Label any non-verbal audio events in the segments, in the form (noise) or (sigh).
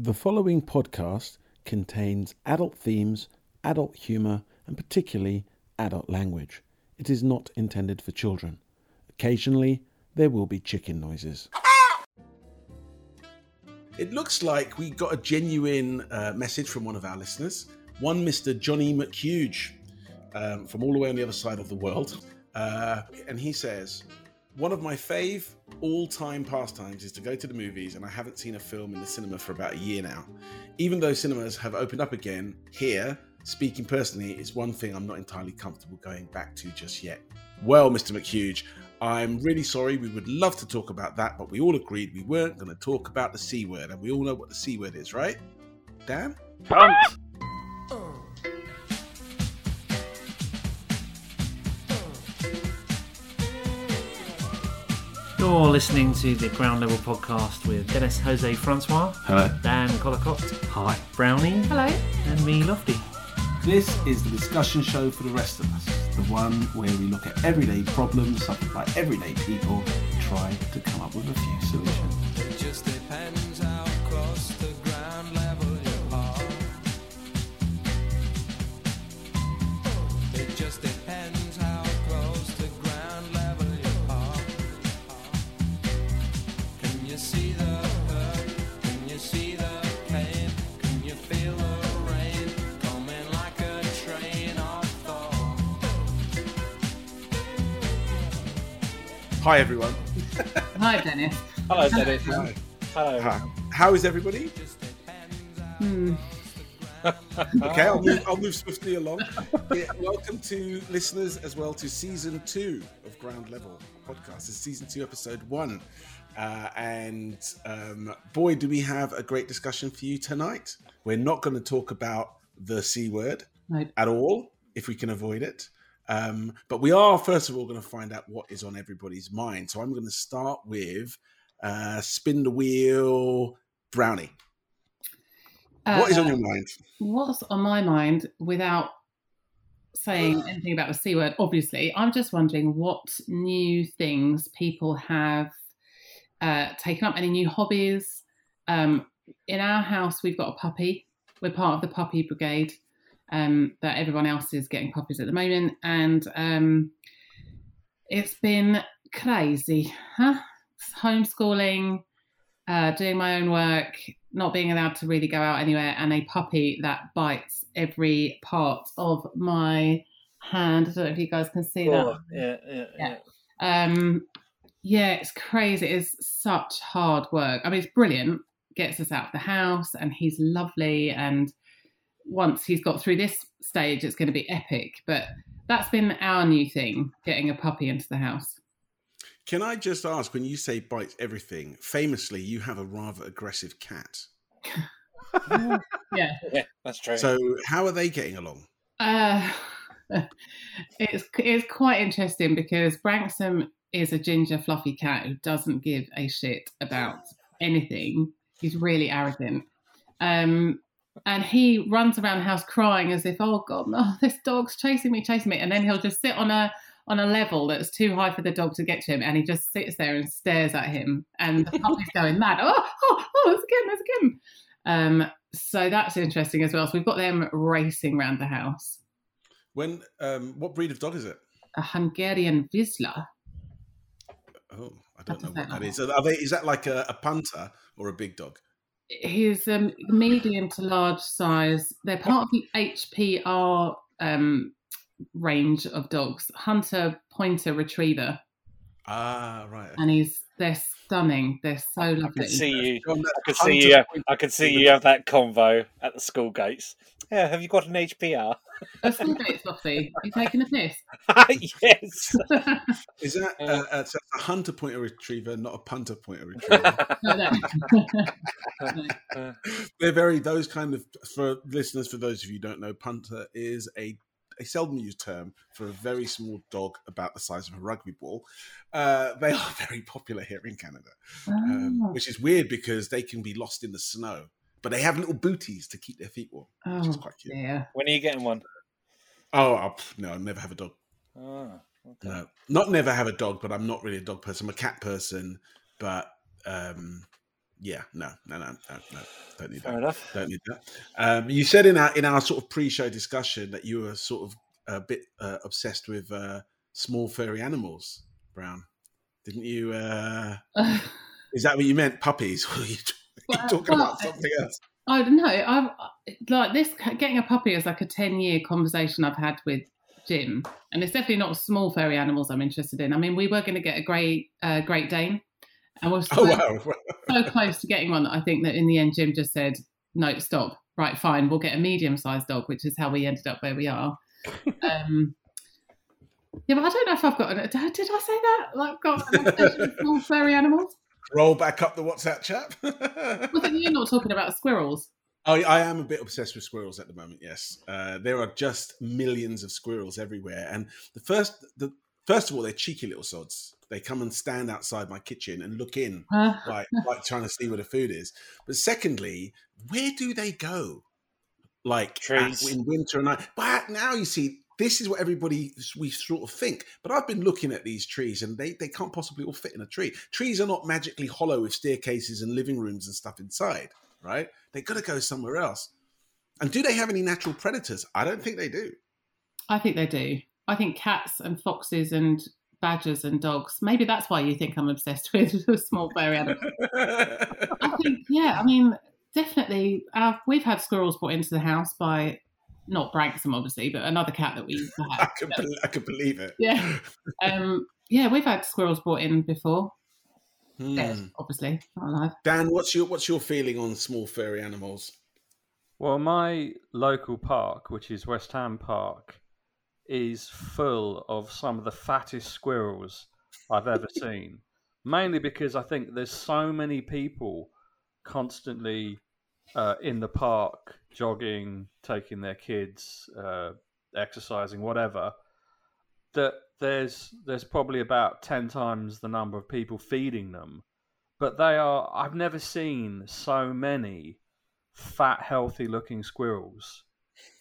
The following podcast contains adult themes, adult humour, and particularly adult language. It is not intended for children. Occasionally, there will be chicken noises. It looks like we got a genuine uh, message from one of our listeners, one Mr. Johnny McHuge um, from all the way on the other side of the world. Uh, and he says, One of my fave all time pastimes is to go to the movies, and I haven't seen a film in the cinema for about a year now. Even though cinemas have opened up again, here, speaking personally, is one thing I'm not entirely comfortable going back to just yet. Well, Mr. mchugh I'm really sorry. We would love to talk about that, but we all agreed we weren't going to talk about the C word, and we all know what the C word is, right? Dan? You're listening to the Ground Level podcast with Dennis Jose Francois, Hello. Dan Collicott, Hi. Brownie, Hello. and me, Lofty. This is the discussion show for the rest of us, the one where we look at everyday problems suffered by everyday people and try to come up with a few solutions. Hi, everyone. Hi, Dennis. Hello, Dennis. Hi. Hello. Hi. How is everybody? Hmm. (laughs) Okay, I'll move, I'll move swiftly along. Yeah, welcome to listeners as well to season two of Ground Level podcast. It's season two, episode one. Uh, and um, boy, do we have a great discussion for you tonight. We're not going to talk about the C word Nope. at all, if we can avoid it. Um, but we are, first of all, going to find out what is on everybody's mind. So I'm going to start with uh, spin the wheel, Brownie. what is on Uh, your mind? What's on my mind without saying (gasps) anything about the C word, obviously, I'm just wondering what new things people have uh, taken up, any new hobbies. Um, in our house, we've got a puppy. We're part of the puppy brigade. Um, that everyone else is getting puppies at the moment, and um, it's been crazy, huh? Homeschooling, uh, doing my own work, not being allowed to really go out anywhere, and a puppy that bites every part of my hand. I don't know if you guys can see that. Oh, yeah, yeah, yeah. Yeah. Um, yeah, it's crazy. It is such hard work. I mean, it's brilliant. Gets us out of the house, and he's lovely. And once he's got through this stage, it's going to be epic. But that's been our new thing: getting a puppy into the house. Can I just ask, when you say bites everything, famously, you have a rather aggressive cat. (laughs) Yeah. Yeah, that's true. So, how are they getting along? Uh, (laughs) it's it's quite interesting because Branksome is a ginger fluffy cat who doesn't give a shit about anything. He's really arrogant. Um, and he runs around the house crying as if, oh god, no, (laughs) this dog's chasing me, chasing me. And then he'll just sit on a on a level that's too high for the dog to get to him, and he just sits there and stares at him. And the puppy's going mad. Oh, oh, oh, it's again, it's again. Um, so that's interesting as well. So we've got them racing around the house. When, um, what breed of dog is it? A Hungarian Vizsla. Oh, I don't know what a that is. Are they? Is that like a, a punter or a big dog? He's um, medium to large size. They're part of the HPR um, range of dogs, Hunter Pointer Retriever, Ah, right. and he's they're stunning. They're so lovely. I can see you. I can see you. I can see you have that convo at the school gates. Yeah, have you got an HPR? A school gates lofty. You taking a piss? (laughs) yes. (laughs) Is that uh, uh, so a hunter pointer retriever, not a punter pointer (laughs) retriever? No, no. No. They're very those kind of for listeners. For those of you who don't know, punter is a a seldom used term for a very small dog about the size of a rugby ball. Uh, they are (laughs) very popular here in Canada, um, Oh, which is weird because they can be lost in the snow, but they have little booties to keep their feet warm, which is oh quite cute. dear. when are you getting one? Oh, I'll, no, I'll never have a dog. Oh, okay. No, not never have a dog, but I'm not really a dog person. I'm a cat person, but um, Yeah, no, no, no, no, no. Don't need Fair that. enough. Don't need that. Um, you said in our in our sort of pre-show discussion that you were sort of a bit uh, obsessed with uh, small furry animals, Brown. Didn't you? Uh, (laughs) is that what you meant? Puppies? Or (laughs) Were you, were you talking well, about something else? I don't know. I've like this getting a puppy is like a ten year conversation I've had with Jim, and it's definitely not small furry animals I'm interested in. I mean, we were going to get a great uh, Great Dane, and we're so, Oh wow! (laughs) so close to getting one that I think that in the end Jim just said, "No, stop. Right, fine. We'll get a medium sized dog," which is how we ended up where we are. (laughs) um, yeah, but I don't know if I've got. An, did I say that? Like, got an obsession with small furry animals? Roll back up the WhatsApp chat. (laughs) Wasn't you not talking about squirrels? I, I am a bit obsessed with squirrels at the moment. Yes, uh, there are just millions of squirrels everywhere, and the first, the first of all, they're cheeky little sods. They come and stand outside my kitchen and look in, Uh, like like trying to see where the food is. But secondly, where do they go? Like at- Trees. in winter and night. But now you see, this is what everybody we sort of think. But I've been looking at these trees, and they they can't possibly all fit in a tree. Trees are not magically hollow with staircases and living rooms and stuff inside, right? They've got to go somewhere else. And do they have any natural predators? I don't think they do. I think they do. I think cats and foxes and badgers and dogs. Maybe that's why you think I'm obsessed (laughs) with small furry (laughs) animals. I think, yeah, I mean, definitely. Our, we've had squirrels brought into the house by not Branksome, obviously, but another cat that we (laughs) used to I could can, bel I can believe it. Yeah. Um, yeah, we've had squirrels brought in before. Hmm. Dead, obviously, not alive. Dan, what's your what's your feeling on small furry animals? Well, my local park, which is West Ham Park, is full of some of the fattest squirrels I've ever seen. Mainly because I think there's so many people constantly uh, in the park, jogging, taking their kids, uh, exercising, whatever. That there's there's probably about ten times the number of people feeding them, but they are. I've never seen so many fat, healthy-looking squirrels.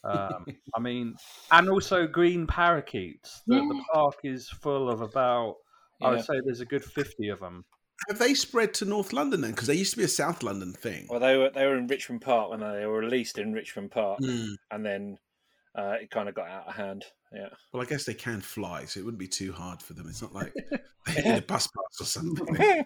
Um, I mean, and also green parakeets. The, the park is full of about. I would say there's a good fifty of them. Have they spread to North London then? Because they used to be a South London thing. Well, they were they were in Richmond Park when they were released in Richmond Park, Hmm. and then uh, it kind of got out of hand. Yeah. Well, I guess they can fly, so it wouldn't be too hard for them. It's not like (laughs) they need a bus pass or something. (laughs)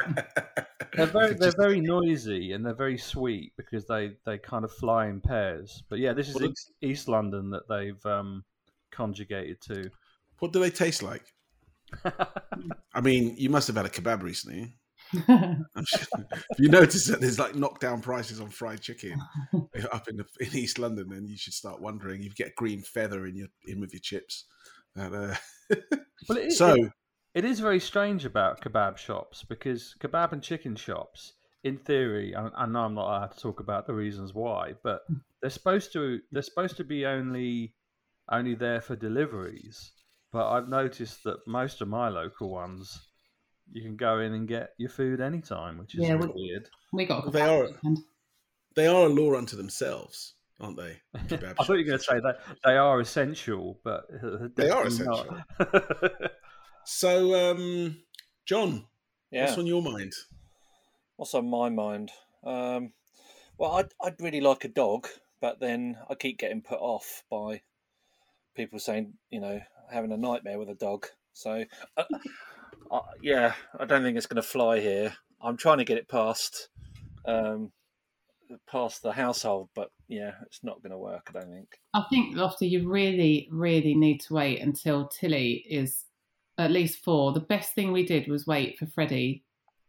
(laughs) They're very, they're just- very noisy and they're very sweet because they, they kind of fly in pairs. But yeah, this is Well, East, East London that they've um, conjugated to. What do they taste like? I mean, you must have had a kebab recently. (laughs) If you notice that there's like knockdown prices on fried chicken (laughs) up in the, in East London, then you should start wondering. You get green feather in your in with your chips. And, uh, (laughs) Well, it, so it, it is very strange about kebab shops because kebab and chicken shops, in theory, I, I know I'm not allowed to talk about the reasons why, but they're supposed to they're supposed to be only only there for deliveries. But I've noticed that most of my local ones, you can go in and get your food anytime, which is Yeah, a bit we- weird. we got a They are- weekend. they are a law unto themselves, aren't they? (laughs) Kebab I thought you were going to say that they are essential, but They are definitely not. (laughs) So, um, John, Yeah. what's on your mind? What's on my mind? Um, well, I'd, I'd really like a dog, but then I keep getting put off by people saying, you know, having a nightmare with a dog. So, uh, uh, yeah, I don't think it's going to fly here. I'm trying to get it past, um, past the household, but yeah, it's not going to work. I don't think. I think, Lofty, you really, really need to wait until Tilly is at least four. The best thing we did was wait for Freddie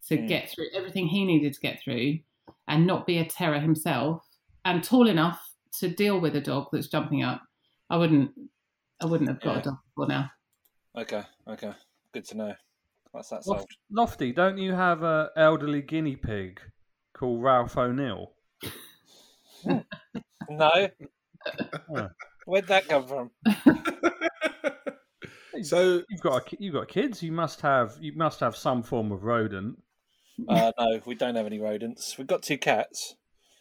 to Mm. get through everything he needed to get through and not be a terror himself and tall enough to deal with a dog that's jumping up. I wouldn't I wouldn't have got Yeah. a dog before now. Okay, okay, good to know. That's that Lof- solved. Lofty, don't you have a elderly guinea pig called Ralph O'Neill? (laughs) No, where'd that come from? So, You've got a, you've got kids. You must have you must have some form of rodent. Uh, no, we don't have any rodents. We've got two cats,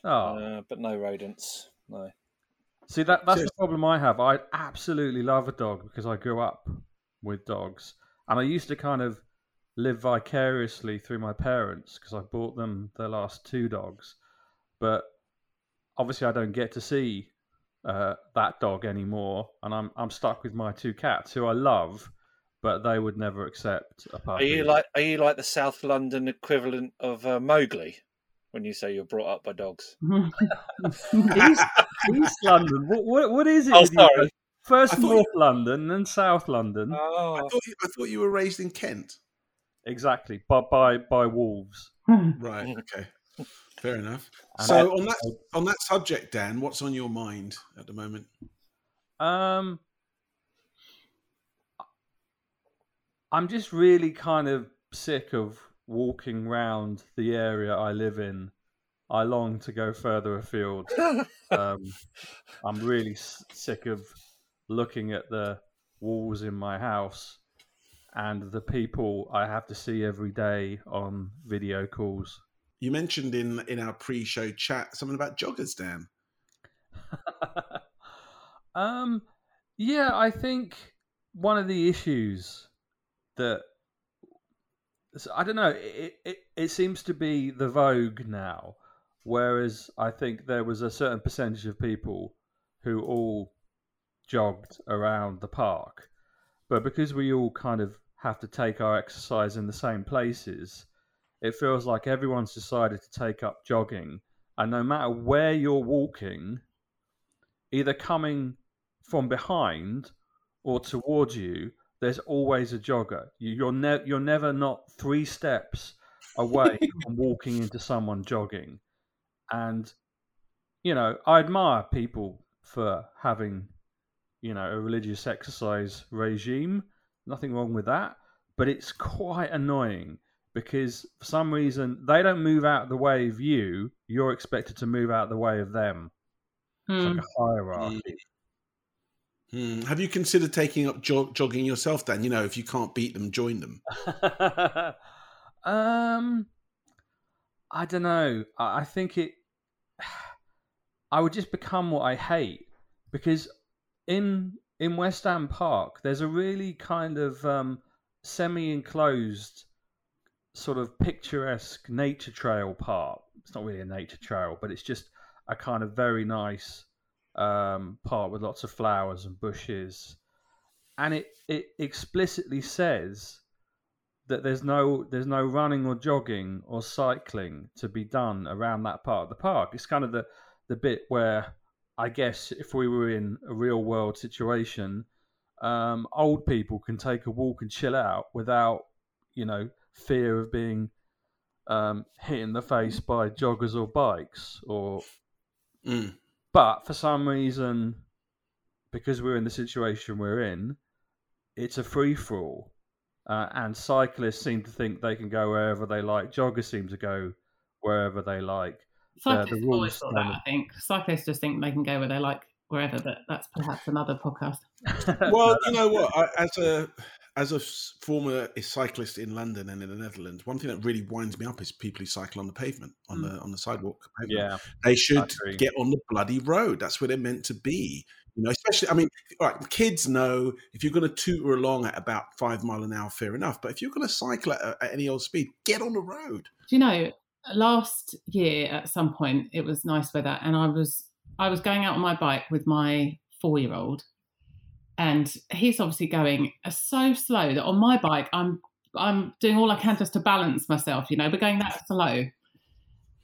Oh, uh, but no rodents. No. see that that's the problem I have. I absolutely love a dog because I grew up with dogs, and I used to kind of live vicariously through my parents because I bought them their last two dogs, but obviously I don't get to see uh, that dog anymore, and I'm I'm stuck with my two cats who I love, but they would never accept a Are you like are you like the South London equivalent of uh, Mowgli when you say you're brought up by dogs? (laughs) (laughs) East, East London? What, what what is it? Oh, sorry. First I thought North London, then South London. I Oh, thought, you, I thought you were raised in Kent. Exactly, but by by wolves. Right. Mm. Okay. Fair enough. And So I- on that on that subject, Dan, what's on your mind at the moment? Um, I'm just really kind of sick of walking round the area I live in. I long to go further afield. Um, I'm really s- sick of looking at the walls in my house and the people I have to see every day on video calls. You mentioned in in our pre-show chat something about joggers, Dan. (laughs) um, yeah, I think one of the issues that I don't know, it, it it seems to be the vogue now, whereas I think there was a certain percentage of people who all jogged around the park, but because we all kind of have to take our exercise in the same places, it feels like everyone's decided to take up jogging, and no matter where you're walking, either coming from behind or towards you, there's always a jogger. You- You're ne- you're never not three steps away (laughs) from walking into someone jogging, and you know I admire people for having you know a religious exercise regime. Nothing wrong with that, but it's quite annoying because for some reason they don't move out of the way of you. You're expected to move out of the way of them. It's Hmm. like a hierarchy. Hmm. Have you considered taking up jog- jogging yourself, Dan? You know, if you can't beat them, join them. (laughs) um, I don't know. I, I think it. (sighs) I would just become what I hate because in in West Ham Park, there's a really kind of um, semi-enclosed, sort of picturesque nature trail part. It's not really a nature trail, but it's just a kind of very nice um, part with lots of flowers and bushes, and it it explicitly says that there's no there's no running or jogging or cycling to be done around that part of the park. It's kind of the the bit where I guess if we were in a real world situation, um, old people can take a walk and chill out without you know fear of being um, hit in the face by joggers or bikes or Mm. but for some reason, because we're in the situation we're in, it's a free for all. Uh, and cyclists seem to think they can go wherever they like. Joggers seem to go wherever they like. Uh, the Cyclists rules always thought that, I think. Cyclists just think they can go where they like, wherever, but that's perhaps another podcast. (laughs) Well, you know what? I, as a as a s- former cyclist in London and in the Netherlands, one thing that really winds me up is people who cycle on the pavement, on the on the sidewalk. pavement. yeah, They should get on the bloody road. That's where they're meant to be. You know, especially, I mean, all right, kids know if you're going to tutor along at about five mile an hour, fair enough. But if you're going to cycle at, at any old speed, get on the road. Do you know, last year at some point it was nice weather and I was I was going out on my bike with my four year old and he's obviously going uh, so slow that on my bike I'm I'm doing all I can just to balance myself, you know, but going that slow.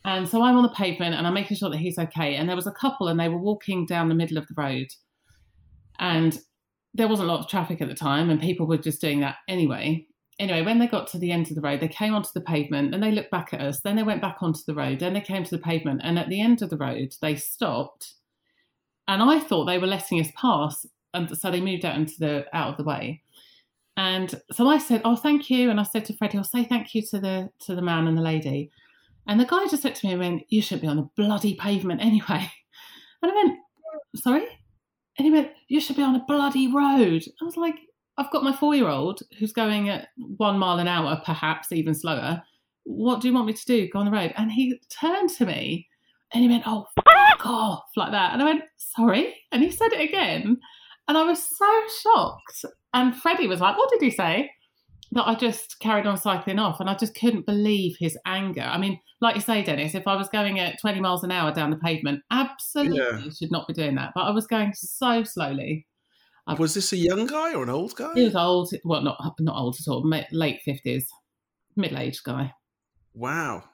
And so I'm on the pavement and I'm making sure that he's okay. And there was a couple and they were walking down the middle of the road. And there wasn't a lot of traffic at the time and people were just doing that anyway anyway, when they got to the end of the road, they came onto the pavement and they looked back at us. Then they went back onto the road. Then they came to the pavement. And at the end of the road, they stopped. And I thought they were letting us pass. And so they moved out into the out of the way. And so I said, Oh, thank you. And I said to Freddie, I'll say thank you to the to the man and the lady. And the guy just looked at me and went, You should be on the bloody pavement anyway. (laughs) And I went, Sorry? And he went, You should be on a bloody road. I was like, I've got my four year old who's going at one mile an hour, perhaps even slower. What do you want me to do? Go on the road? And he turned to me and he went, Oh, fuck off, like that. And I went, Sorry. And he said it again. And I was so shocked. And Freddie was like, What did he say? that I just carried on cycling off, and I just couldn't believe his anger. I mean, like you say, Dennis, if I was going at 20 miles an hour down the pavement, absolutely Yeah. should not be doing that. But I was going so slowly. I- Was this a young guy or an old guy? He was old, well, not not old at all, late 50s, middle aged guy. Wow,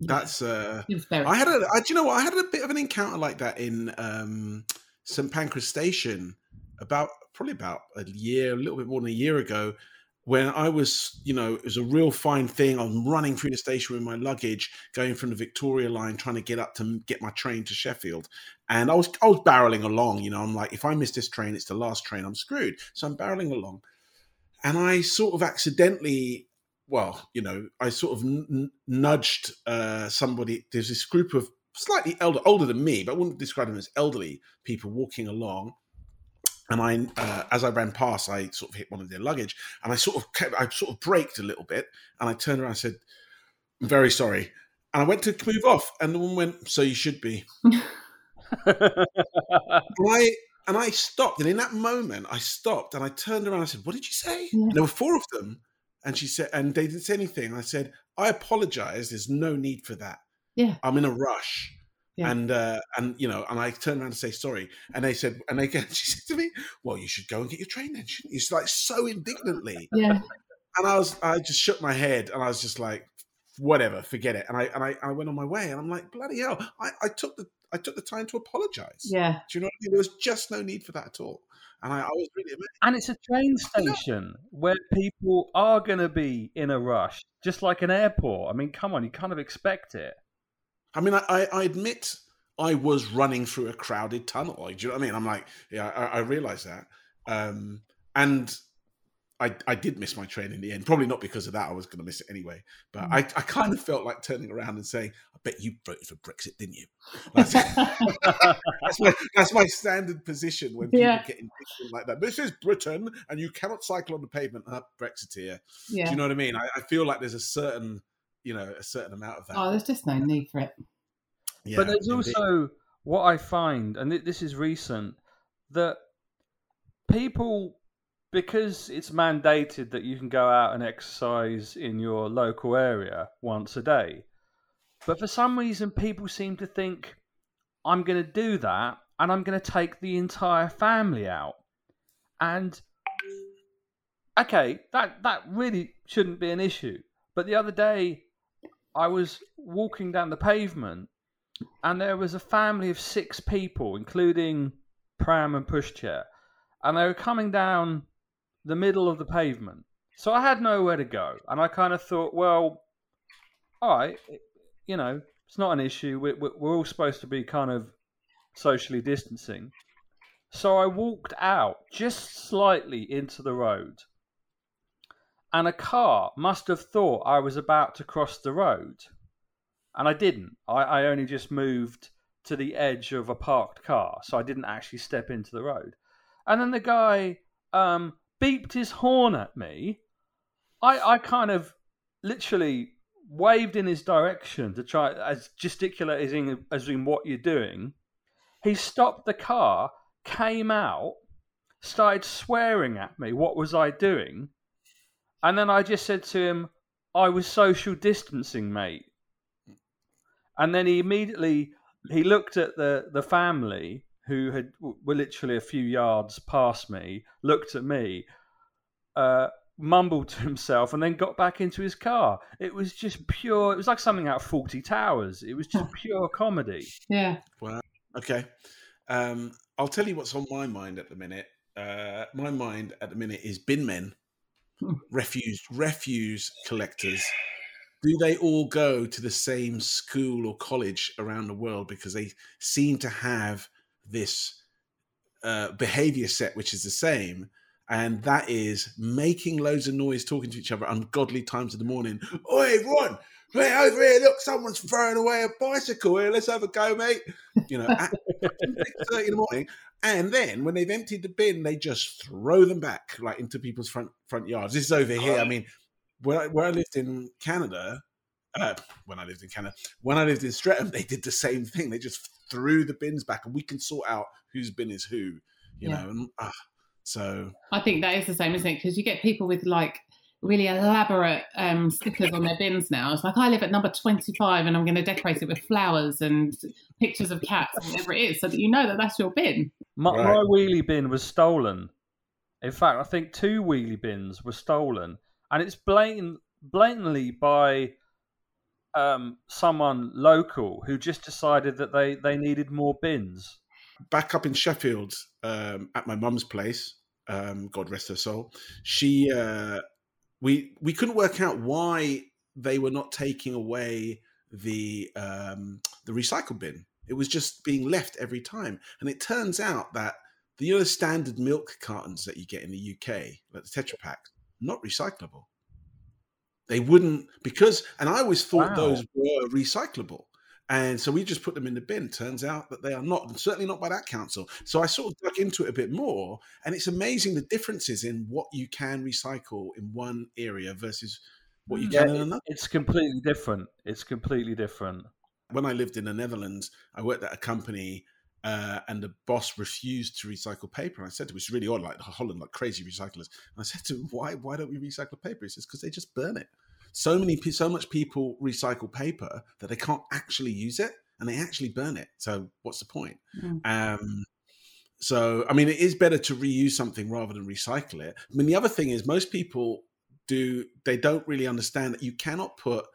that's uh, He was very. I had a. I, do you know what? I had a bit of an encounter like that in um, St Pancras Station about probably about a year, a little bit more than a year ago, when I was, you know, it was a real fine thing. I'm running through the station with my luggage, going from the Victoria line, trying to get up to get my train to Sheffield, and I was I was barreling along. You know, I'm like, if I miss this train, it's the last train. I'm screwed. So I'm barreling along, and I sort of accidentally well, you know, I sort of n- nudged uh, somebody. There's this group of slightly elder, older than me, but I wouldn't describe them as elderly people walking along. And I, uh, as I ran past, I sort of hit one of their luggage, and I sort of kept, I sort of braked a little bit, and I turned around and said, "I'm very sorry." And I went to move off, and the woman went, "So you should be." (laughs) And I and I stopped, and in that moment, I stopped and I turned around. and I said, "What did you say?" Yeah. And there were four of them, and she said, and they didn't say anything. I said, "I apologize. There's no need for that. Yeah. I'm in a rush." Yeah. And uh, and you know, and I turned around to say sorry, and they said, and they (laughs) she said to me, "Well, you should go and get your train then." shouldn't you?" It's like so indignantly, yeah, and I was, I just shook my head, and I was just like, "Whatever, forget it." And I and I, I went on my way, and I'm like, "Bloody hell!" I, I took the I took the time to apologize. yeah. Do you know what I mean? There was just no need for that at all. And I, I was really amazed. And it's a train station where people are going to be in a rush, just like an airport. I mean, come on, you kind of expect it. I mean, I, I, I admit I was running through a crowded tunnel. Like, do you know what I mean? I'm like, yeah, I, I realize that. Um, and I, I did miss my train in the end. Probably not because of that. I was going to miss it anyway. But I, I kind of felt like turning around and saying, I bet you voted for Brexit, didn't you? That's, (laughs) that's, my, that's my standard position when people Yeah. get indignant like that. This is Britain and you cannot cycle on the pavement. Uh, Brexiteer. Do you know what I mean? I, I feel like there's a certain, you know, a certain amount of that. Oh, there's just no need for it. Yeah, but there's indeed. also what I find, and this is recent, that people, because it's mandated that you can go out and exercise in your local area once a day, but for some reason, people seem to think, I'm going to do that and I'm going to take the entire family out. And okay, that, that really shouldn't be an issue. But the other day, I was walking down the pavement and there was a family of six people, including pram and pushchair, and they were coming down the middle of the pavement. So I had nowhere to go, and I kind of thought, well, all right, you know, it's not an issue. We're, we're all supposed to be kind of socially distancing. So I walked out just slightly into the road, and a car must have thought I was about to cross the road and I didn't. I, I only just moved to the edge of a parked car, so I didn't actually step into the road. And then the guy um, beeped his horn at me. I, I kind of literally waved in his direction to try as gesticulating as in what you're doing. He stopped the car, came out, started swearing at me. What was I doing? And then I just said to him, "I was social distancing, mate." and then he immediately he looked at the the family who had were literally a few yards past me looked at me uh mumbled to himself and then got back into his car it was just pure it was like something out of Fawlty Towers it was just (laughs) pure comedy Yeah. Wow. Okay. Um, I'll tell you what's on my mind at the minute. Uh, my mind at the minute is bin men. Refuse refuse collectors. Do they all go to the same school or college around the world because they seem to have this uh, behavior set which is the same? And that is making loads of noise, talking to each other, ungodly times of the morning. Oi, Ron! Hey, over here, look, someone's throwing away a bicycle here. Let's have a go, mate. You know, at in the morning, and then when they've emptied the bin, they just throw them back like into people's front front yards. This is over here. I mean, where I, where I lived in Canada, uh, when I lived in Canada, when I lived in Streatham, they did the same thing. They just threw the bins back, and we can sort out whose bin is who. You Yeah. know, and ah, so I think that is the same, isn't it? Because you get people with like really elaborate um, stickers on their bins now. It's like I live at number twenty-five, and I'm going to decorate it with flowers and pictures of cats, or whatever it is, so that you know that that's your bin. My, Right. my wheelie bin was stolen. In fact, I think two wheelie bins were stolen, and it's blatant, blatantly by um, someone local who just decided that they, they needed more bins. back up in Sheffield um, at my mum's place. Um, God rest her soul. She, uh, we we couldn't work out why they were not taking away the um, the recycle bin. It was just being left every time, and it turns out that the you know standard milk cartons that you get in the UK, like the Tetra Pak, not recyclable. They wouldn't because, and I always thought Wow. those were recyclable. And so we just put them in the bin. Turns out that they are not, and certainly not by that council. So I sort of dug into it a bit more, and it's amazing the differences in what you can recycle in one area versus what you Yeah, can in another. It's completely different. It's completely different. When I lived in the Netherlands, I worked at a company, uh, and the boss refused to recycle paper. And I said to him, "It's really odd, like Holland, like crazy recyclers." And I said to him, "Why? Why don't we recycle paper?" He says, "Because they just burn it." So many, so much people recycle paper that they can't actually use it, and they actually burn it. So what's the point? Mm. Um, so, I mean, it is better to reuse something rather than recycle it. I mean, the other thing is most people do, they don't really understand that you cannot put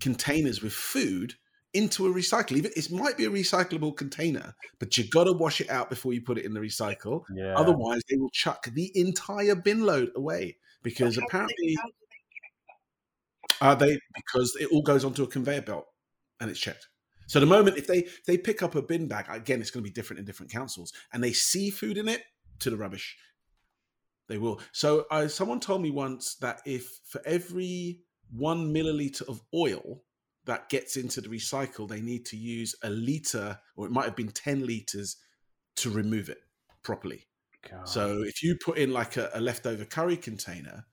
containers with food into a recycle. Even it might be a recyclable container, but you got to wash it out before you put it in the recycle. Yeah. Otherwise, they will chuck the entire bin load away because apparently, uh, they because it all goes onto a conveyor belt and it's checked. So the moment if they if they pick up a bin bag, again, it's going to be different in different councils, and they see food in it to the rubbish. They will. So uh, someone told me once that if for every one milliliter of oil that gets into the recycle, they need to use a liter, or it might have been ten liters, to remove it properly. God. So if you put in like a, a leftover curry container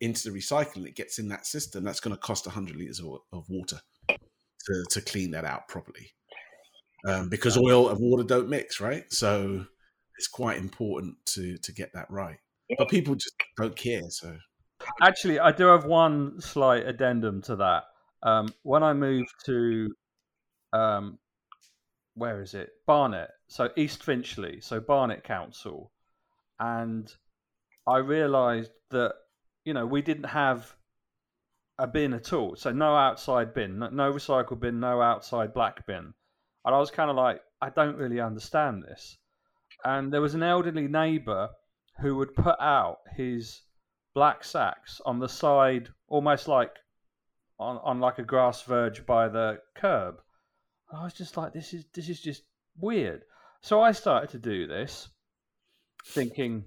into the recycling, it gets in that system. That's going to cost 100 liters of, of water to, to clean that out properly. Um, because oil and water don't mix, right? So it's quite important to to get that right. But people just don't care. So Actually, I do have one slight addendum to that. Um, when I moved to, um, where is it? Barnet. So East Finchley. So Barnet Council. And I realised that, you know, we didn't have a bin at all. So no outside bin, no, recycle bin, no outside black bin. And I was kind of like, I don't really understand this. And there was an elderly neighbour who would put out his black sacks on the side, almost like on, on like a grass verge by the curb. And I was just like, this is this is just weird. So I started to do this, thinking,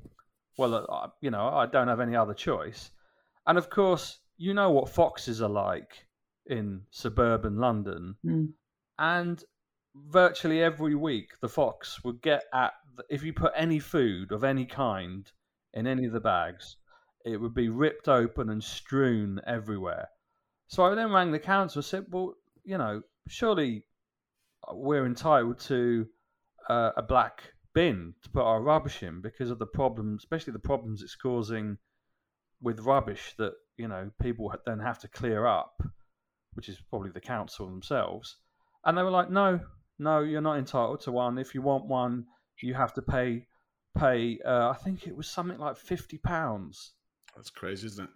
well, uh, you know, I don't have any other choice. And of course, you know what foxes are like in suburban London, Mm. and virtually every week the fox would get at the, if you put any food of any kind in any of the bags it would be ripped open and strewn everywhere so i then rang the council and said well you know surely we're entitled to uh, a black bin to put our rubbish in because of the problems especially the problems it's causing with rubbish that you know people then have to clear up which is probably the council themselves and they were like, "No, no, you're not entitled to one. If you want one, you have to pay pay. Uh, I think it was something like fifty pounds. That's crazy, isn't it?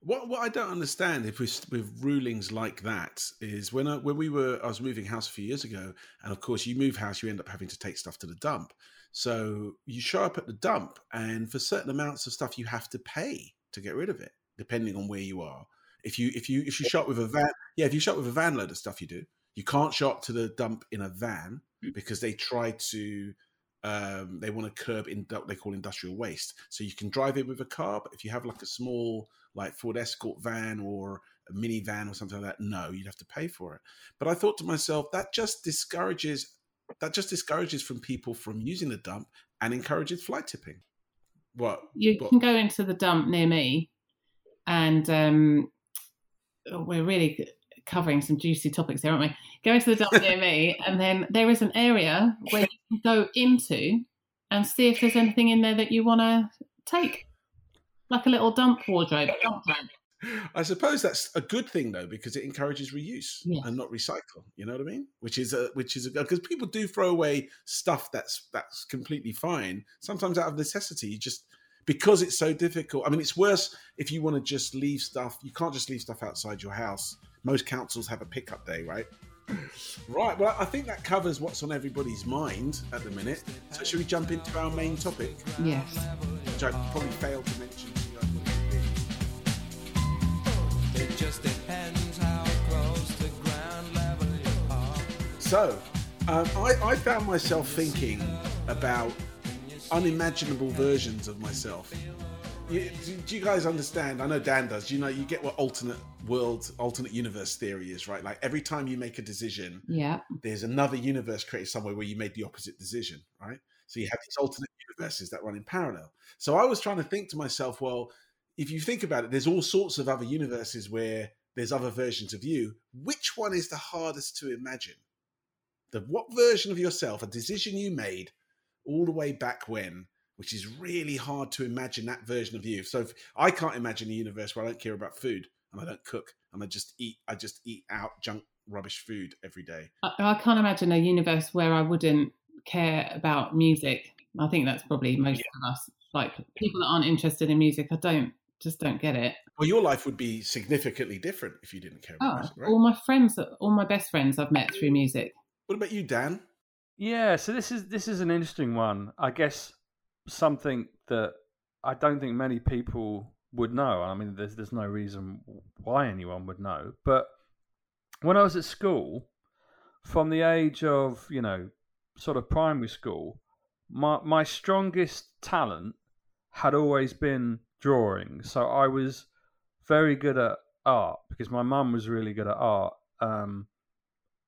What what I don't understand if we with rulings like that is when I, when we were I was moving house a few years ago, and of course you move house, you end up having to take stuff to the dump. So you show up at the dump, and for certain amounts of stuff, you have to pay to get rid of it, depending on where you are. If you if you if you shop with a van, yeah, if you shop with a van load of stuff, you do. You can't shop to the dump in a van because they try to um, they want to curb in what they call industrial waste. So you can drive in with a car, but if you have like a small like Ford Escort van or a minivan or something like that, no, you'd have to pay for it. But I thought to myself that just discourages that just discourages from people from using the dump and encourages fly tipping. What? You what- can go into the dump near me, and um, we're really covering some juicy topics here, aren't we? Go into the dump (laughs) near me, and then there is an area where you can go into and see if there's anything in there that you want to take. like a little dump wardrobe. Dump. I suppose that's a good thing though, because it encourages reuse Yes. and not recycle. You know what I mean? Which is a which is a because people do throw away stuff that's that's completely fine. Sometimes out of necessity, you just because it's so difficult. I mean, it's worse if you want to just leave stuff. You can't just leave stuff outside your house. Most councils have a pickup day, right? Right. Well, I think that covers what's on everybody's mind at the minute. So, should we jump into our main topic, Yes. which I probably failed to mention So, um, I, I found myself thinking about unimaginable versions of myself. You, do, do you guys understand? I know Dan does. Do you know you get what alternate world, alternate universe theory is, right? Like every time you make a decision, Yeah. there's another universe created somewhere where you made the opposite decision, right? So you have these alternate universes that run in parallel. So I was trying to think to myself, well, if you think about it, there's all sorts of other universes where there's other versions of you. Which one is the hardest to imagine? The what version of yourself, a decision you made all the way back when, which is really hard to imagine that version of you. So if, I can't imagine a universe where I don't care about food and I don't cook and I just eat. I just eat out junk, rubbish food every day. I, I can't imagine a universe where I wouldn't care about music. I think that's probably most of us. Like people that aren't interested in music, I don't just don't get it. Well, your life would be significantly different if you didn't care about Oh, music, right? all my friends, all my best friends, I've met through music. What about you, Dan? Yeah, so this is this is an interesting one. I guess something that I don't think many people would know. I mean, there's there's no reason why anyone would know. But when I was at school, from the age of you know sort of primary school, my my strongest talent had always been drawing. So I was very good at art because my mum was really good at art. Um,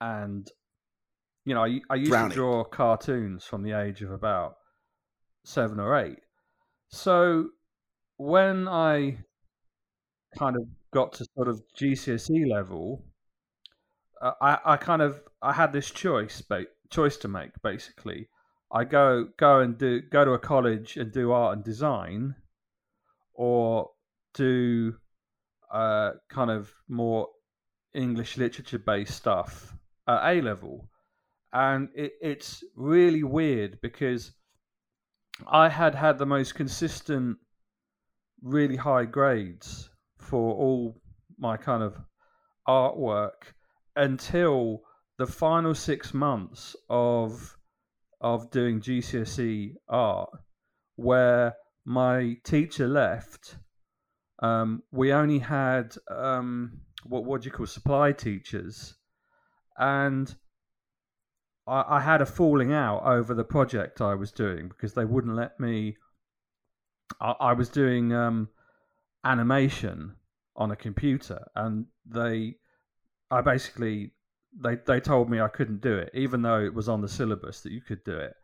and you know, I, I used to draw cartoons from the age of about seven or eight. So when I kind of got to sort of GCSE level, uh, I, I kind of I had this choice ba- choice to make. Basically, I go go and do go to a college and do art and design, or do uh, kind of more English literature based stuff at A level, and it, it's really weird because I had had the most consistent, really high grades for all my kind of artwork until the final six months of of doing GCSE art, where my teacher left. Um, we only had um, what what do you call supply teachers, and I, I had a falling out over the project I was doing because they wouldn't let me. I, I was doing um, animation on a computer, and they, I basically, they they told me I couldn't do it, even though it was on the syllabus that you could do it.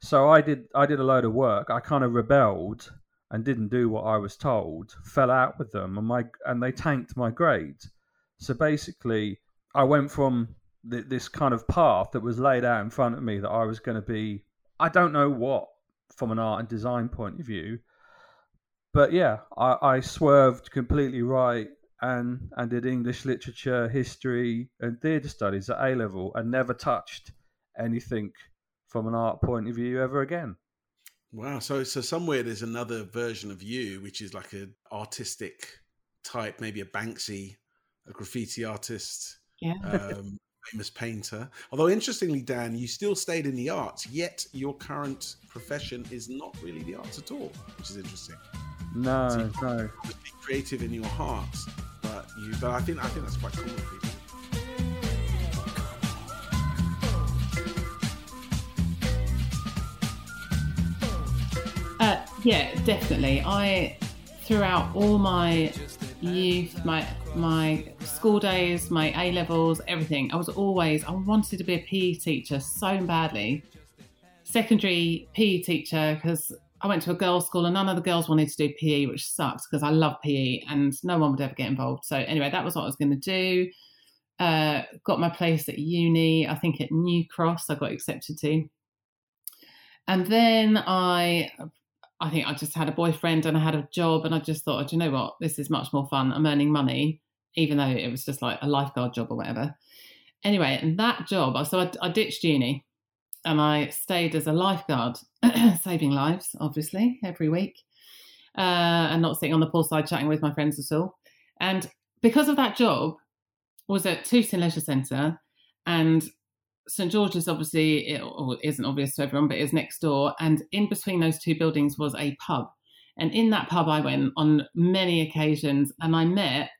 So I did I did a load of work. I kind of rebelled and didn't do what I was told. Fell out with them, and my and they tanked my grades. So basically, I went from th- this kind of path that was laid out in front of me that I was going to be, I don't know what, from an art and design point of view. But yeah, I, I swerved completely right and and did English literature, history, and theatre studies at A level, and never touched anything from an art point of view ever again. Wow. So so somewhere there's another version of you, which is like an artistic type, maybe a Banksy, a graffiti artist, Yeah. (laughs) um, famous painter. Although interestingly, Dan, you still stayed in the arts, yet your current profession is not really the arts at all, which is interesting. No, no. Be creative in your heart, but you. But I think I think that's quite cool. Yeah, definitely. I throughout all my youth, my my school days, my A levels, everything. I was always I wanted to be a PE teacher so badly. Secondary PE teacher because I went to a girls' school and none of the girls wanted to do PE, which sucks because I love PE and no one would ever get involved. So anyway, that was what I was going to do. Uh, got my place at uni, I think at New Cross. I got accepted to, and then I I think I just had a boyfriend and I had a job, and I just thought, "Do you know what, this is much more fun. I'm earning money, even though it was just like a lifeguard job or whatever. Anyway, and that job, so I, I ditched uni and I stayed as a lifeguard, (clears throat) saving lives, obviously, every week, uh, and not sitting on the poolside chatting with my friends at all. And because of that job, was at Tooting Leisure Centre, and St George's obviously it or isn't obvious to everyone, but is next door. And in between those two buildings was a pub, and in that pub I went on many occasions, and I met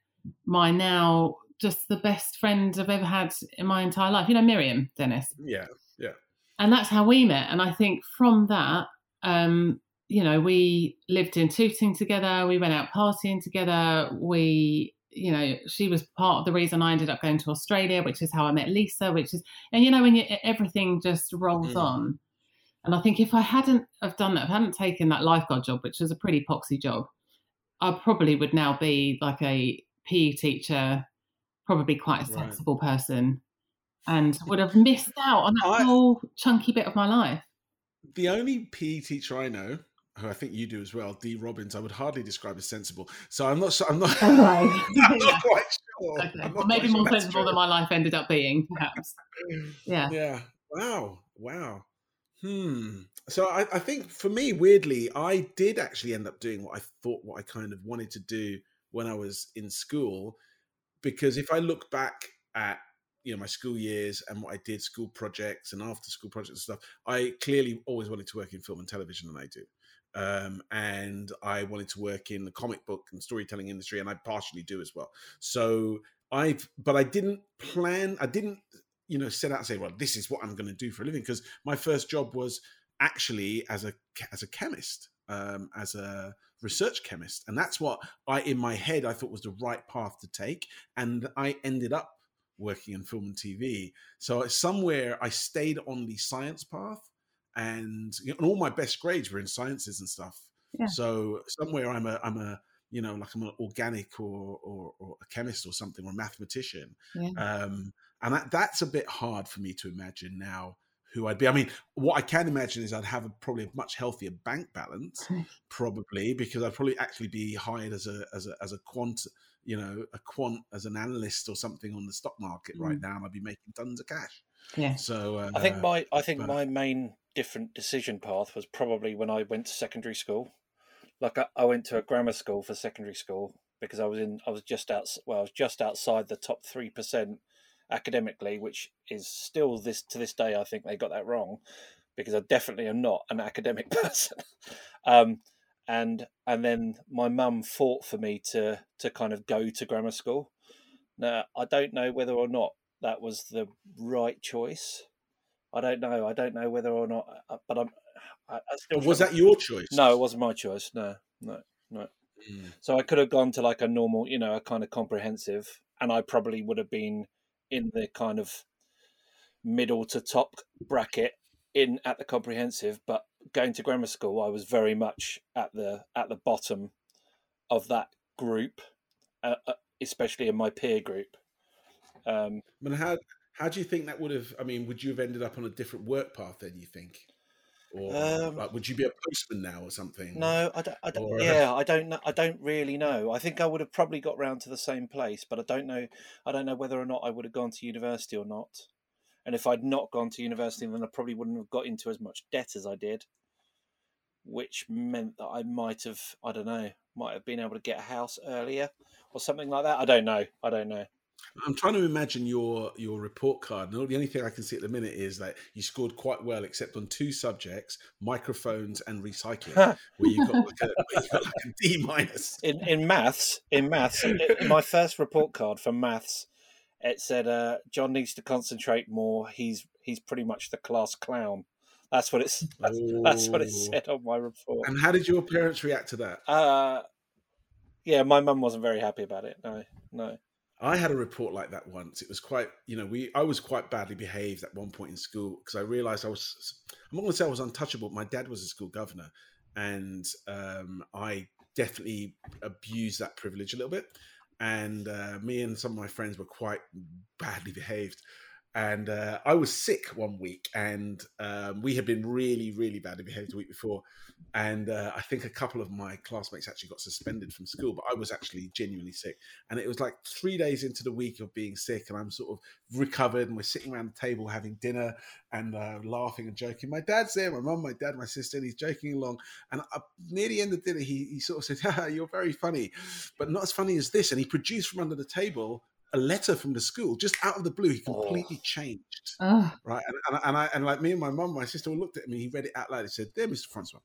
my now just the best friend I've ever had in my entire life. You know, Miriam Dennis Yeah, Yeah. and that's how we met. And I think from that, um, you know, we lived in Tooting together. We went out partying together. We, you know, she was part of the reason I ended up going to Australia, which is how I met Lisa. Which is, and you know, when you, everything just rolls Mm. on. And I think if I hadn't have done that, if I hadn't taken that lifeguard job, which was a pretty poxy job, I probably would now be like a PE teacher, probably quite a Right. sensible person, and (laughs) would have missed out on that I- whole chunky bit of my life. The only PE teacher I know, who I think you do as well, Dee Robbins, I would hardly describe as sensible. So I'm not. I'm not. (laughs) Right. (laughs) I'm not quite sure. Okay. Not Well, maybe sure more that's sensible true. than my life ended up being, perhaps. Yeah. Yeah. Wow. Wow. Hmm. So I, I think for me, weirdly, I did actually end up doing what I thought what I kind of wanted to do when I was in school, because if I look back at you know my school years and what I did, school projects and after school projects and stuff, I clearly always wanted to work in film and television, and I do. Um, and I wanted to work in the comic book and storytelling industry, and I partially do as well. So I've, but I didn't plan. I didn't you know set out and say well this is what i'm going to do for a living because my first job was actually as a as a chemist um, as a research chemist and that's what i in my head i thought was the right path to take and i ended up working in film and tv so somewhere i stayed on the science path and, you know, and all my best grades were in sciences and stuff Yeah. so somewhere i'm a i'm a you know like i'm an organic or or, or a chemist or something or a mathematician Yeah. um, and that, that's a bit hard for me to imagine now who I'd be. I mean, what I can imagine is I'd have a, probably a much healthier bank balance, (laughs) probably because I'd probably actually be hired as a as a as a quant, you know, a quant as an analyst or something on the stock market right Mm. now, and I'd be making tons of cash. Yeah. So uh, I think my I think but- my main different decision path was probably when I went to secondary school. Like I, I went to a grammar school for secondary school because I was in I was just out well I was just outside the top three percent academically, which is still this to this day I think they got that wrong because I definitely am not an academic (laughs) person. um, and and then my mum fought for me to to kind of go to grammar school. Now I don't know whether or not that was the right choice. I don't know. I don't know whether or not, uh, but I'm. I, I still was that your choice? No, it wasn't my choice. No, no, no. Mm. So I could have gone to like a normal, you know, a kind of comprehensive, and I probably would have been in the kind of middle to top bracket in at the comprehensive. But going to grammar school, I was very much at the at the bottom of that group, uh, uh, especially in my peer group. Um, But how how do you think that would have? I mean, would you have ended up on a different work path then? You think, or Um, like, would you be a postman now or something? No, I don't. I don't Or- yeah, I don't know. I don't really know. I think I would have probably got round to the same place, but I don't know. I don't know whether or not I would have gone to university or not. And if I'd not gone to university, then I probably wouldn't have got into as much debt as I did, which meant that I might have. I don't know. Might have been able to get a house earlier or something like that. I don't know. I don't know. I'm trying to imagine your your report card. And the only thing I can see at the minute is that you scored quite well, except on two subjects: microphones and recycling, (laughs) where you got like a, where you got like a D minus. in in maths in maths in my first report card for maths it said uh, john needs to concentrate more he's he's pretty much the class clown that's what it's that's, (laughs) that's what it said on my report And how did your parents react to that? uh yeah my mum wasn't very happy about it no no I had a report like that once. It was quite, you know, we I was quite badly behaved at one point in school because I realised I was. I'm not going to say I was untouchable. My dad was a school governor, and um, I definitely abused that privilege a little bit. And uh, me and some of my friends were quite badly behaved. And uh, I was sick one week, and um, we had been really, really badly behaved the week before, and uh, I think a couple of my classmates actually got suspended from school, but I was actually genuinely sick, and it was like three days into the week of being sick, and I'm sort of recovered, and we're sitting around the table having dinner and uh, laughing and joking. My dad's there, my mum, my dad, my sister, and he's joking along, and near the end of dinner, he, he sort of said, (laughs) "You're very funny, but not as funny as this," and he produced from under the table a letter from the school just out of the blue. He completely changed Oh, right? And, and, and I and like me and my mum, my sister all looked at me. He read it out loud. He said, "Dear Mr. Francois,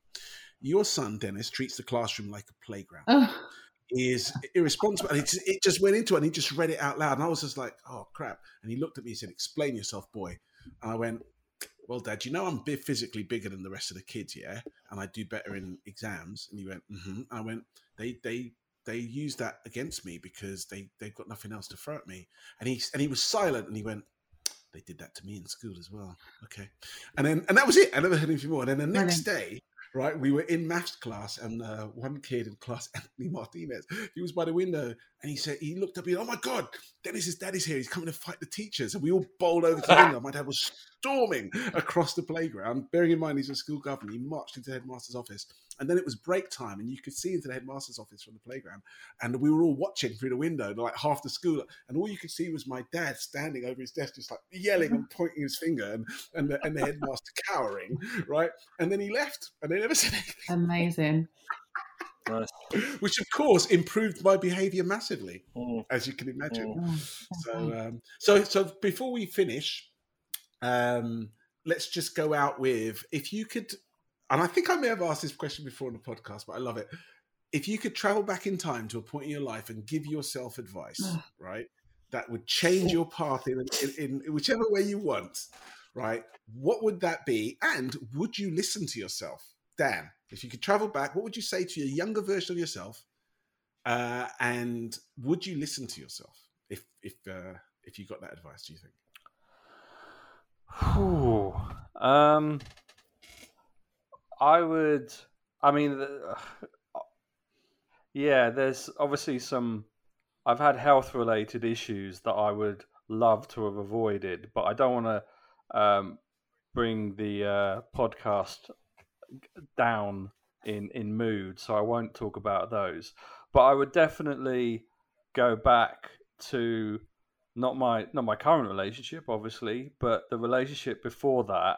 your son Dennis treats the classroom like a playground. oh, He is irresponsible." And it just, it just went into it, and he just read it out loud. And I was just like, "Oh crap!" And he looked at me. He said, "Explain yourself, boy." And I went, "Well, Dad, you know I'm bi- physically bigger than the rest of the kids, yeah, and I do better in exams." And he went, "Hmm." I went, "They they." They use that against me because they they've got nothing else to throw at me, and he and he was silent, and he went, they did that to me in school as well. Okay. And then, and that was it. I never heard anything more. And then the next day, right, we were in maths class, and uh, one kid in class, (laughs) Anthony Martinez, he was by the window and he said, he looked up, he, said, oh my God, Dennis's daddy's here. He's coming to fight the teachers. And we all bowled over to (laughs) the window. My dad was storming across the playground. Bearing in mind, he's a school governor. He marched into the headmaster's office. And then it was break time, and you could see into the headmaster's office from the playground. And we were all watching through the window, like half the school. And all you could see was my dad standing over his desk, just like yelling and pointing his finger, and, and, the, and the headmaster cowering, right? And then he left, and they never said anything, amazing. Nice. which of course improved my behavior massively, Mm. as you can imagine. Mm. Oh, So, um, so, so before we finish, um, let's just go out with if you could. And I think I may have asked this question before on the podcast, but I love it. If you could travel back in time to a point in your life and give yourself advice, Ugh. right, that would change your path in, in, in whichever way you want, right? What would that be? And would you listen to yourself, Dan? If you could travel back, what would you say to your younger version of yourself? Uh, and would you listen to yourself if if uh, if you got that advice? Do you think? Um, I would. I mean, (sighs) yeah. There's obviously some. I've had health-related issues that I would love to have avoided, but I don't want to um, bring the uh, podcast down in in mood, so I won't talk about those. But I would definitely go back to not my not my current relationship, obviously, but the relationship before that,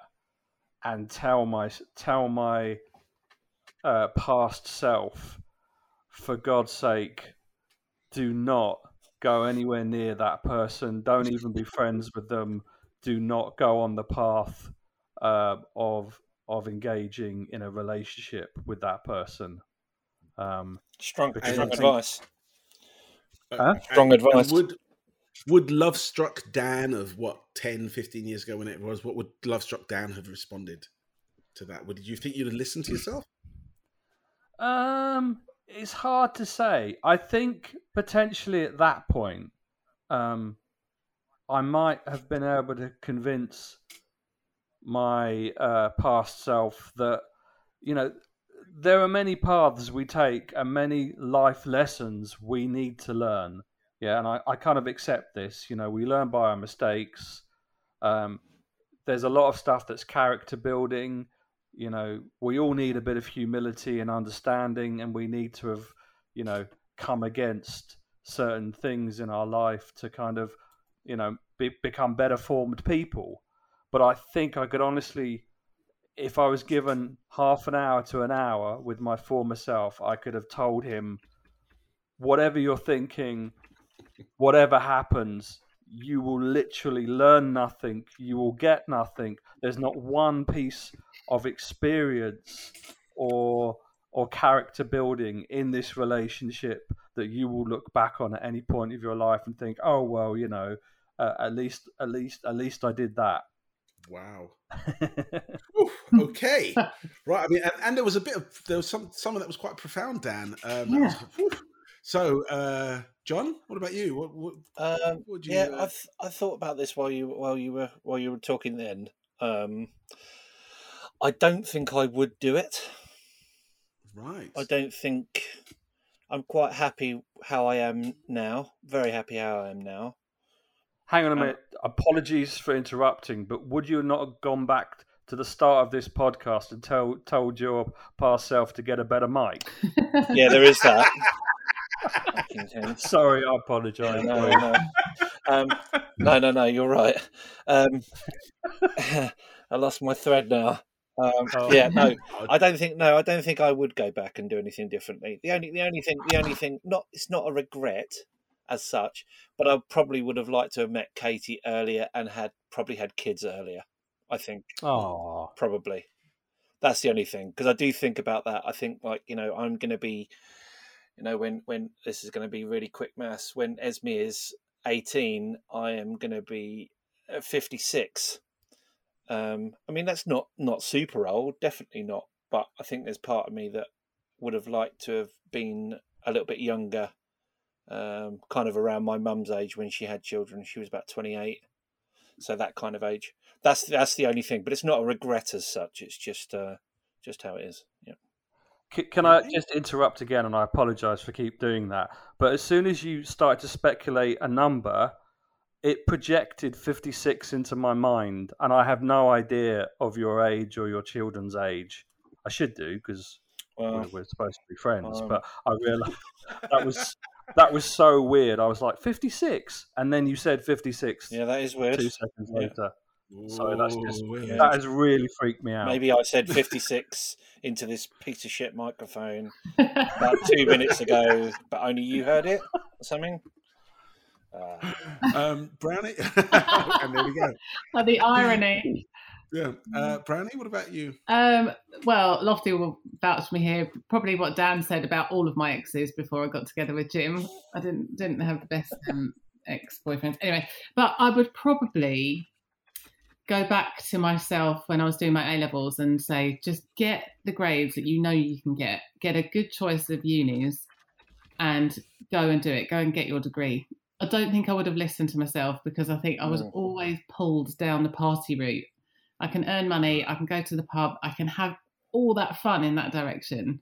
and tell my tell my uh, past self, for God's sake, do not go anywhere near that person. Don't even be friends with them. Do not go on the path uh, of of engaging in a relationship with that person. Um, Strong, strong think- advice. Huh? Strong And- and advice. would would Love Struck Dan of what 10, 15 years ago when it was? What would Love Struck Dan have responded to that? Would you think you'd have listened to yourself? Um, it's hard to say. I think potentially at that point, um, I might have been able to convince my uh, past self that you know there are many paths we take and many life lessons we need to learn. Yeah, and I, I kind of accept this. You know, we learn by our mistakes. Um, there's a lot of stuff that's character building you know we all need a bit of humility and understanding and we need to have you know come against certain things in our life to kind of you know be, become better formed people but i think i could honestly if i was given half an hour to an hour with my former self i could have told him whatever you're thinking whatever happens you will literally learn nothing. You will get nothing. There's not one piece of experience or or character building in this relationship that you will look back on at any point of your life and think oh well you know uh, at least at least at least i did that Wow. (laughs) Oof, okay. right. I mean, and, and there was a bit of there was some someone that was quite profound, Dan. Um, that was- (laughs) so, uh, John, what about you? What, what, Um, what would you? yeah, uh, I th- I thought about this while you while you were while you were talking. Then, um, I don't think I would do it. right. I don't think I'm quite happy how I am now. Very happy how I am now. Hang on a Um, minute. Apologies for interrupting, but would you not have gone back to the start of this podcast and tell, told your past self to get a better mic? (laughs) Yeah, there is that. Sorry, I apologise. no, no. Um, no, no, no. You're right. Um, (laughs) I lost my thread now. Um, Oh. Yeah, no, (laughs) I don't think. No, I don't think I would go back and do anything differently. The only, the only thing, the only thing, not it's not a regret as such, but I probably would have liked to have met Katie earlier and had probably had kids earlier. I think Oh, probably that's the only thing because I do think about that. I think like you know I'm going to be, you know, when when this is going to be really quick mass. When Esme is 18, I am going to be uh, 56. Um, I mean that's not not super old, definitely not. But I think there's part of me that would have liked to have been a little bit younger, um, kind of around my mum's age when she had children. She was about 28, so that kind of age. That's that's the only thing, but it's not a regret as such. It's just uh, just how it is. Yeah. C- Can I just interrupt again? And I apologise for keep doing that. But as soon as you started to speculate a number, it projected 56 into my mind, and I have no idea of your age or your children's age. I should do because Well, we're, we're supposed to be friends, um, but I realised (laughs) that was that was so weird. I was like 56, and then you said 56 yeah, that is weird. two seconds Yeah. later. So that's just- weird. That has really freaked me out. Maybe I said 56 (laughs) into this piece of shit microphone (laughs) about two minutes ago, but only you heard it or something. Uh, um, Brownie, (laughs) and there we go. Oh, the irony. Yeah, uh, Brownie. What about you? Um, well, Lofty will vouch for me here. Probably what Dan said about all of my exes before I got together with Jim. I didn't didn't have the best um, ex boyfriends. Anyway, but I would probably go back to myself when I was doing my A levels and say, just get the grades that you know you can get. Get a good choice of unis, and go and do it. Go and get your degree. I don't think I would have listened to myself because I think I was Mm. always pulled down the party route. I can earn money. I can go to the pub. I can have all that fun in that direction.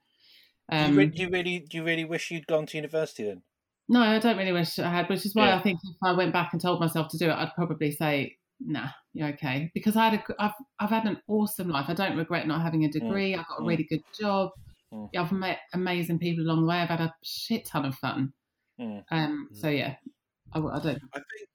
do, you Um, re- do you really do you really wish you'd gone to university then? no, I don't really wish I had, which is why Yeah. I think if I went back and told myself to do it, I'd probably say, "Nah, you're okay," because I had a, I've, I've had an awesome life. I don't regret not having a degree. I've got a mm. really good job. Mm. I've met amazing people along the way. I've had a shit ton of fun. Mm. Um, so yeah, I don't. I think.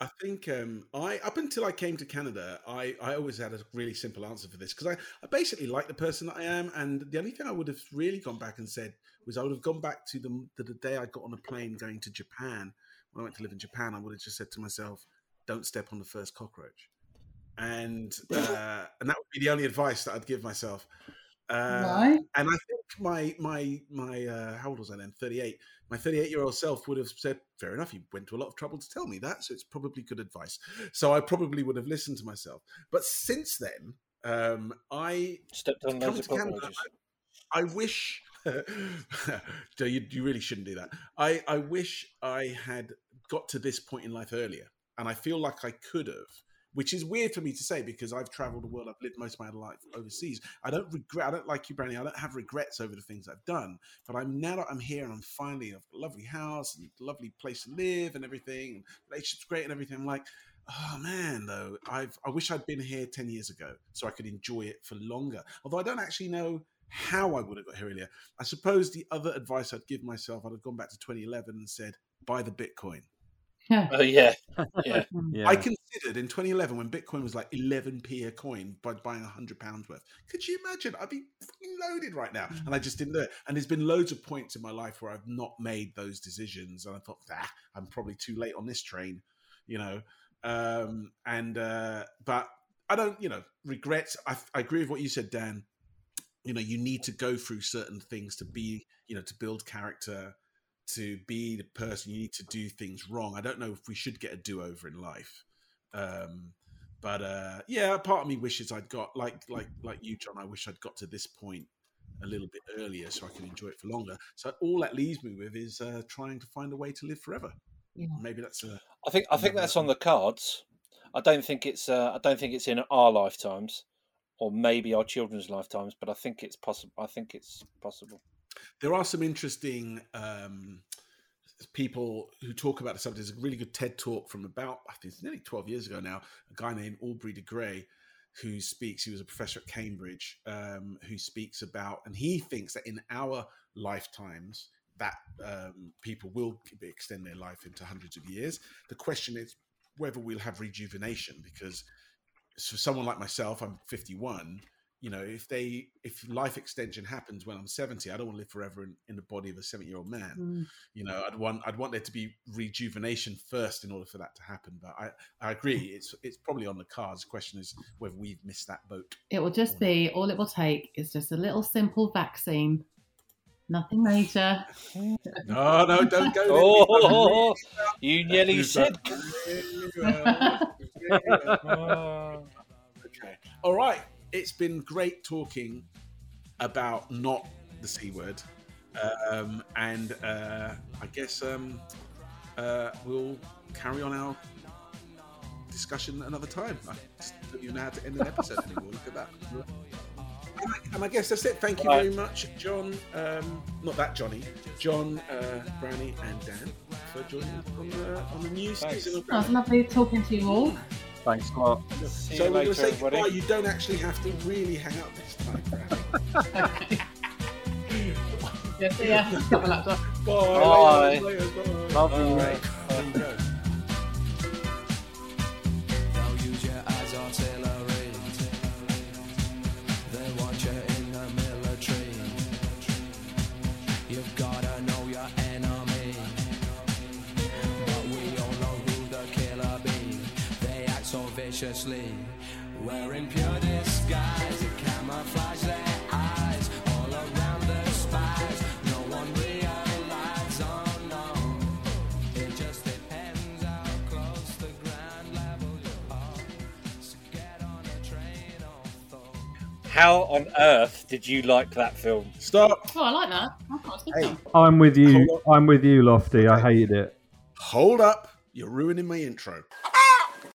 I think um, I up until I came to Canada, I, I always had a really simple answer for this because I, I basically like the person that I am, and the only thing I would have really gone back and said was I would have gone back to the to the day I got on a plane going to Japan. When I went to live in Japan, I would have just said to myself, "Don't step on the first cockroach," and (laughs) uh, and that would be the only advice that I'd give myself. Uh, Why? and I think my my my uh, how old was I then? Thirty eight. My thirty eight year old self would have said, "Fair enough. You went to a lot of trouble to tell me that, so it's probably good advice." So I probably would have listened to myself. But since then, um, I Stepped on loads of Canada. cockroaches. I wish. (laughs) so you, you really shouldn't do that. I, I wish I had got to this point in life earlier, and I feel like I could have. Which is weird for me to say because I've traveled the world. I've lived most of my life overseas. I don't regret. I don't like you, Brandy. I don't have regrets over the things I've done. But I'm now that I'm here and I'm finally a lovely house and lovely place to live and everything. And relationship's great and everything. I'm like, oh man, though. I've I wish I'd been here ten years ago so I could enjoy it for longer. Although I don't actually know how I would have got here earlier. I suppose the other advice I'd give myself, I'd have gone back to 2011 and said, buy the Bitcoin. Oh yeah, yeah. (laughs) Yeah. I considered in 2011 when Bitcoin was like 11p a coin by buying 100 pounds worth. Could you imagine? I'd be fucking loaded right now. And I just didn't do it. And there's been loads of points in my life where I've not made those decisions. And I thought, ah, I'm probably too late on this train, you know. Um, and, uh, but I don't, you know, regrets. I, I agree with what you said, Dan. You know, you need to go through certain things to be, you know, to build character, to be the person you need to do things wrong. I don't know if we should get a do over in life. Um, but uh, yeah, part of me wishes I'd got like like like you, John. I wish I'd got to this point a little bit earlier so I can enjoy it for longer. So all that leaves me with is uh, trying to find a way to live forever. Yeah. Maybe that's a I think I think that's on the cards. I don't think it's uh, I don't think it's in our lifetimes, or maybe our children's lifetimes. But I think it's possible. I think it's possible. There are some interesting um, people who talk about the subject. There's a really good TED talk from about I think it's nearly 12 years ago now. A guy named Aubrey de Grey who speaks. He was a professor at Cambridge um, who speaks about, and he thinks that in our lifetimes that um, people will extend their life into hundreds of years. The question is whether we'll have rejuvenation because for someone like myself, I'm 51. You know, if they if life extension happens when I'm 70, I don't want to live forever in, in the body of a 70 year old man. Mm. You know, I'd want I'd want there to be rejuvenation first in order for that to happen. But I I agree, it's it's probably on the cards. The question is whether we've missed that boat. It will just be all it will take is just a little simple vaccine. Nothing major. (laughs) No, no, don't go. there. Oh, (laughs) (laughs) you nearly You've said. really well. Really well. Okay. All right. It's been great talking about not the C word. Um, and uh, I guess um, uh, we'll carry on our discussion another time. I just don't even know how to end an episode (laughs) anymore. Look at that. And I, and I guess that's it. Thank you Right. very much, John. Um, not that Johnny, John, uh, Brownie, and Dan for joining us on the, on the new Thanks. season of Oh, it's Brownie. lovely talking to you all. Thanks a lot. See So we're going to say everybody. goodbye. You don't actually have to really hang out this time, Brownie. (laughs) Yeah, see ya. Got my laptop. Bye. Bye. Later, later, bye. On earth did you like that film? Stop. Oh, I like that. I thought it was good Hey. fun. I'm with you. I'm with you, Lofty. I hated it. Hold up. You're ruining my intro.